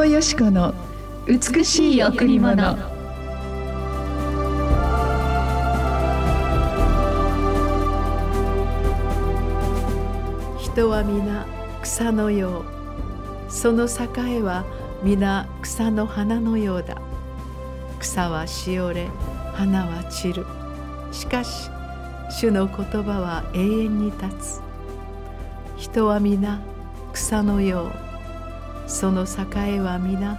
藤よし子の美しい贈り物。人は皆草のよう。その栄えは皆草の花のようだ。草はしおれ花は散る。しかし主の言葉は永遠に立つ。人は皆草のよう。その栄は皆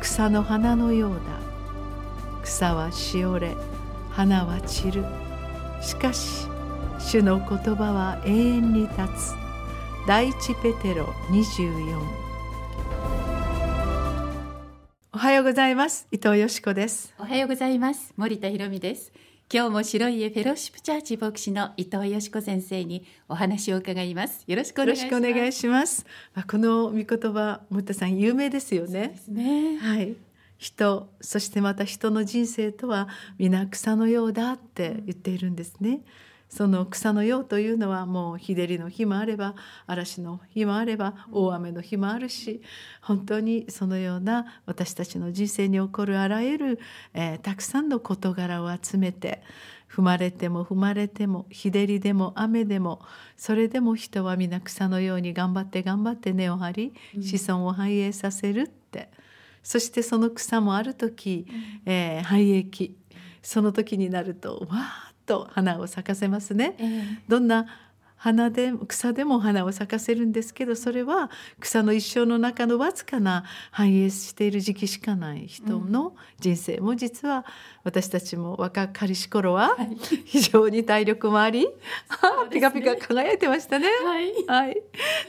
草の花のようだ。草はしおれ花は散る。しかし主の言葉は永遠に立つ。第一ペテロ24おはようございます。伊藤よしこです。おはようございます。森田博美です。今日も白い家フェローシップチャーチ牧師の伊藤よしこ先生にお話を伺います。よろしくお願いします。よろしくお願いしまあ、この御言葉森田さん有名ですよね。ね。はい。人そしてまた人の人生とは皆草のようだって言っているんですね、その草のようというのはもう日照りの日もあれば嵐の日もあれば大雨の日もあるし本当にそのような私たちの人生に起こるあらゆる、えーたくさんの事柄を集めて踏まれても踏まれても日照りでも雨でもそれでも人は皆草のように頑張って頑張って根を張り子孫を繁栄させるって。そしてその草もある時、えー繁栄その時になるとわーっと花を咲かせますね。ええ。どんな花で草でも花を咲かせるんですけどそれは草の一生の中のわずかな繁栄している時期しかない人の人生も実は私たちも若かりし頃ははい。非常に体力もあり、ピカピカ輝いてましたね。はい、はい、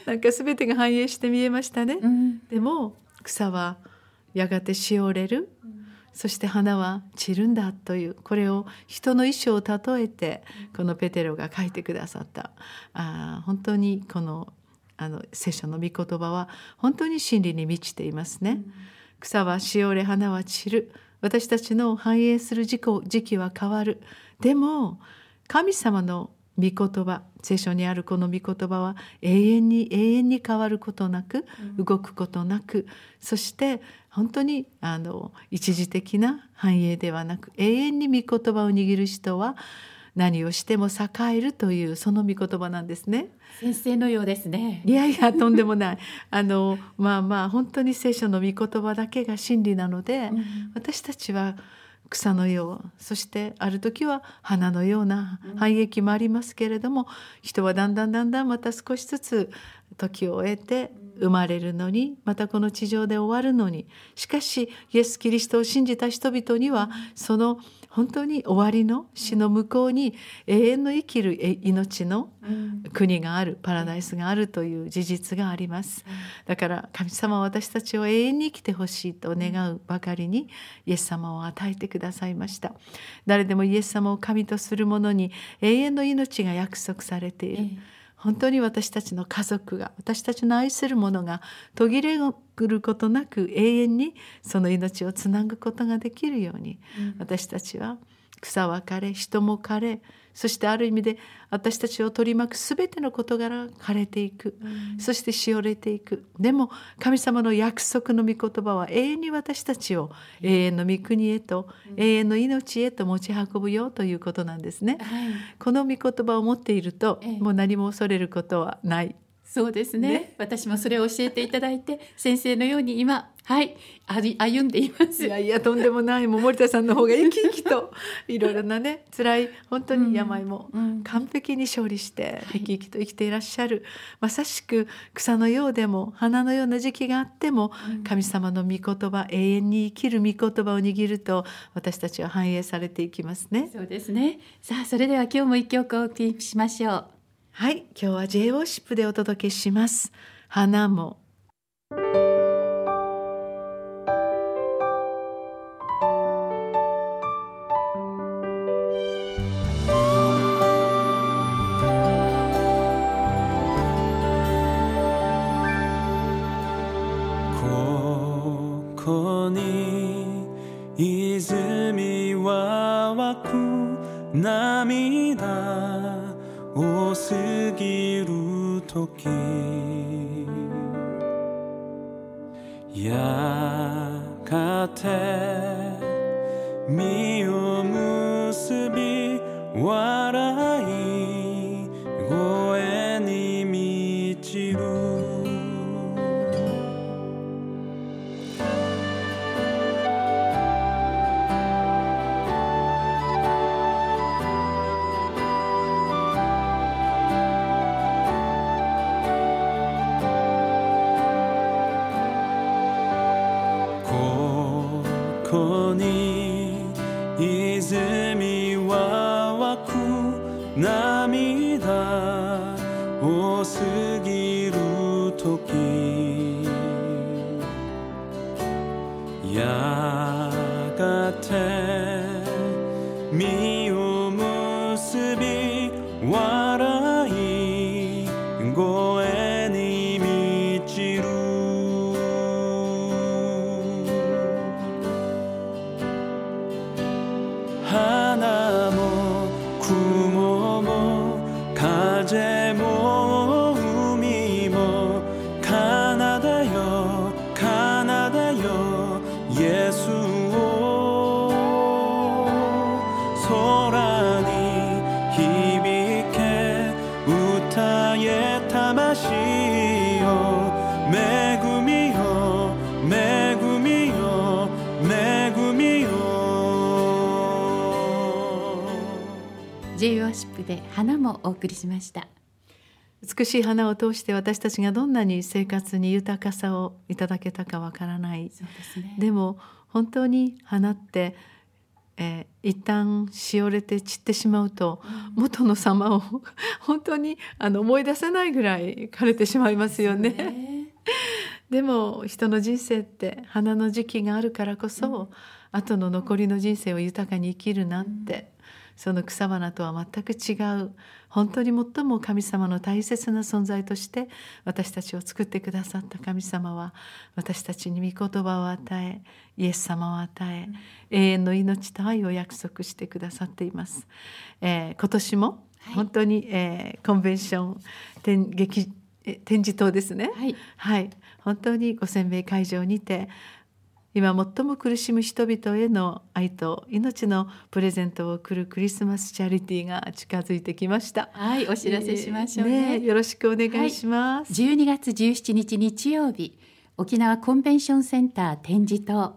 なんか全てが反映して見えましたね。うん。でも草はやがてしおれる、そして花は散るんだというこれを人の意志を例えてこのペテロが書いてくださった。あー本当にこのあの聖書の御言葉は本当に真理に満ちていますね。草はしおれ花は散る。私たちの繁栄する時期は変わる。でも神様の御言葉聖書にあるこの御言葉は永遠に永遠に変わることなく動くことなくそして本当にあの一時的な繁栄ではなく永遠に御言葉を握る人は何をしても栄えるというその御言葉なんですね。先生のようですね。いやいやとんでもない。あのまあまあ本当に聖書の御言葉だけが真理なので、うん。私たちは草のようそしてある時は花のような繁栄期もありますけれども、人はだんだんだんだんまた少しずつ時を経て生まれるのにまたこの地上で終わるのにしかしイエス・キリストを信じた人々にはその本当に終わりの死の向こうに永遠の生きるえ命のうん。国があるパラダイスがあるという事実があります。だから神様は私たちを永遠に生きてほしいと願うばかりにイエス様を与えてくださいました。誰でもイエス様を神とする者に永遠の命が約束されている、ええ本当に私たちの家族が私たちの愛する者が途切れることなく永遠にその命をつなぐことができるように、私たちは草は枯れ人も枯れそしてある意味で私たちを取り巻く全ての事柄が枯れていく、そしてしおれていく。でも神様の約束の御言葉は永遠に私たちを永遠の御国へと、永遠の命へと持ち運ぶよということなんですね。はい。この御言葉を持っていると、ええ。もう何も恐れることはない。そうですね。ね。私もそれを教えていただいて先生のように今はい。歩歩んでいます。いやいやとんでもない。もう森田さんの方が生き生きと いろいろなね辛い本当に病もうん。完璧に勝利して生き生きと生きていらっしゃる、まさしく草のようでも花のような時期があっても神様の御言葉永遠に生きる御言葉を握ると私たちは繁栄されていきますね。そうですね。さあそれでは今日も一曲お送りしましょう。はい。今日は J ウォーシップでお届けします。花も涙多すぎる時やがて実を結び笑に泉は湧く涙多すぎる時で花もお送りしました。美しい花を通して私たちがどんなに生活に豊かさをいただけたかわからない。ね。でも本当に花って、えー一旦しおれて散ってしまうと、元の様を 本当にあの思い出せないぐらい枯れてしまいますよね。ね。でも人の人生って花の時期があるからこそ、後の残りの人生を豊かに生きるなって、その草花とは全く違う本当に最も神様の大切な存在として私たちを作ってくださった神様は私たちに御言葉を与えイエス様を与え永遠の命と愛を約束してくださっています。えー今年もはい。本当に、えーコンベンション展劇え展示棟ですね、はい。はい、本当にご洗礼会場にて今最も苦しむ人々への愛と命のプレゼントを送るクリスマスチャリティーが近づいてきました。はいお知らせしましょうねねよろしくお願いします。12月17日日曜日沖縄コンベンションセンター展示棟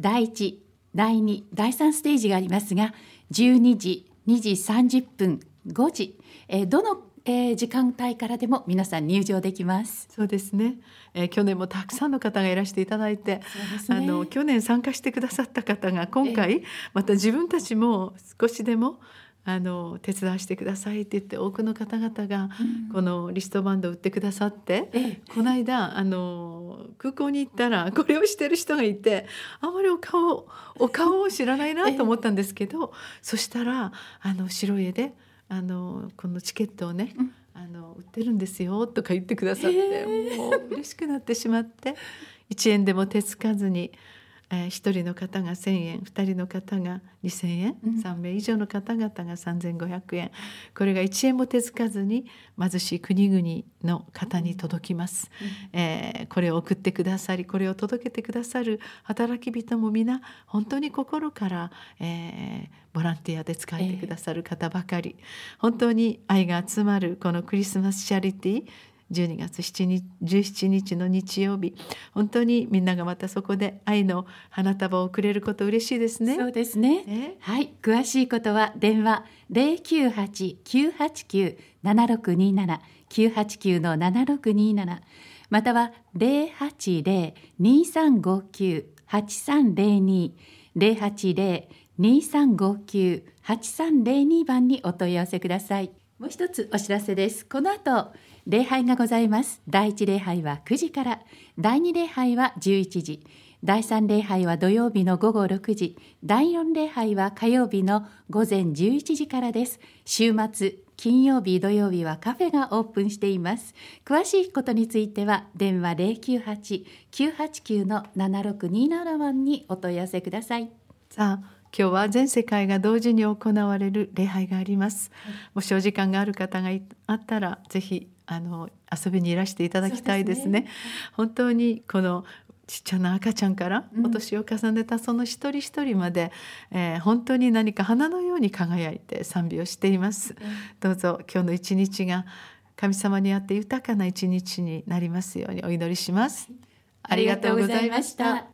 第1第2第3ステージがありますが12時2時30分5時、えーどの、えー時間帯からでも皆さん入場できます。そうですね、えー去年もたくさんの方がいらしていただいて、ね。あの去年参加してくださった方が今回また自分たちも少しでもあの手伝わしてくださいって言って多くの方々がこのリストバンドを売ってくださって、え。この間あの空港に行ったらこれをしてる人がいてあまりお顔お顔を知らないなと思ったんですけど、そしたらあの白い絵であのこのチケットをね、あの売ってるんですよとか言ってくださって、もう嬉しくなってしまって1円でも手つかずに。えー、1人の方が1,000円2人の方が2,000円、3名以上の方々が3,500円。これが1円も手つかずに貧しい国々の方に届きます、えーこれを送ってくださりこれを届けてくださる働き人も皆本当に心から、えーボランティアで使えてくださる方ばかり、本当に愛が集まるこのクリスマスチャリティー12月7日17日の日曜日本当にみんながまたそこで愛の花束をくれること嬉しいですね。そうですね。ねはい、詳しいことは電話零九八九八九七六二七九八九の七六二七または零八零二三五九八三零二零八零二三五九八三零二番にお問い合わせください。もう一つお知らせです。この後礼拝がございます。第一礼拝は9時から、第二礼拝は11時。第3礼拝は土曜日の午後6時第4礼拝は火曜日の午前11時からです週末金曜日土曜日はカフェがオープンしています詳しいことについては電話098-989の7627番にお問い合わせくださいさあ今日は全世界が同時に行われる礼拝があります、もしお時間がある方がいあったらぜひあの遊びにいらしていただきたいですね。ね。本当にこのちっちゃな赤ちゃんからうん。お年を重ねたその一人一人まで、えー本当に何か花のように輝いて賛美をしています。どうぞ今日の一日が神様にあって豊かな一日になりますようにお祈りします。ありがとうございました。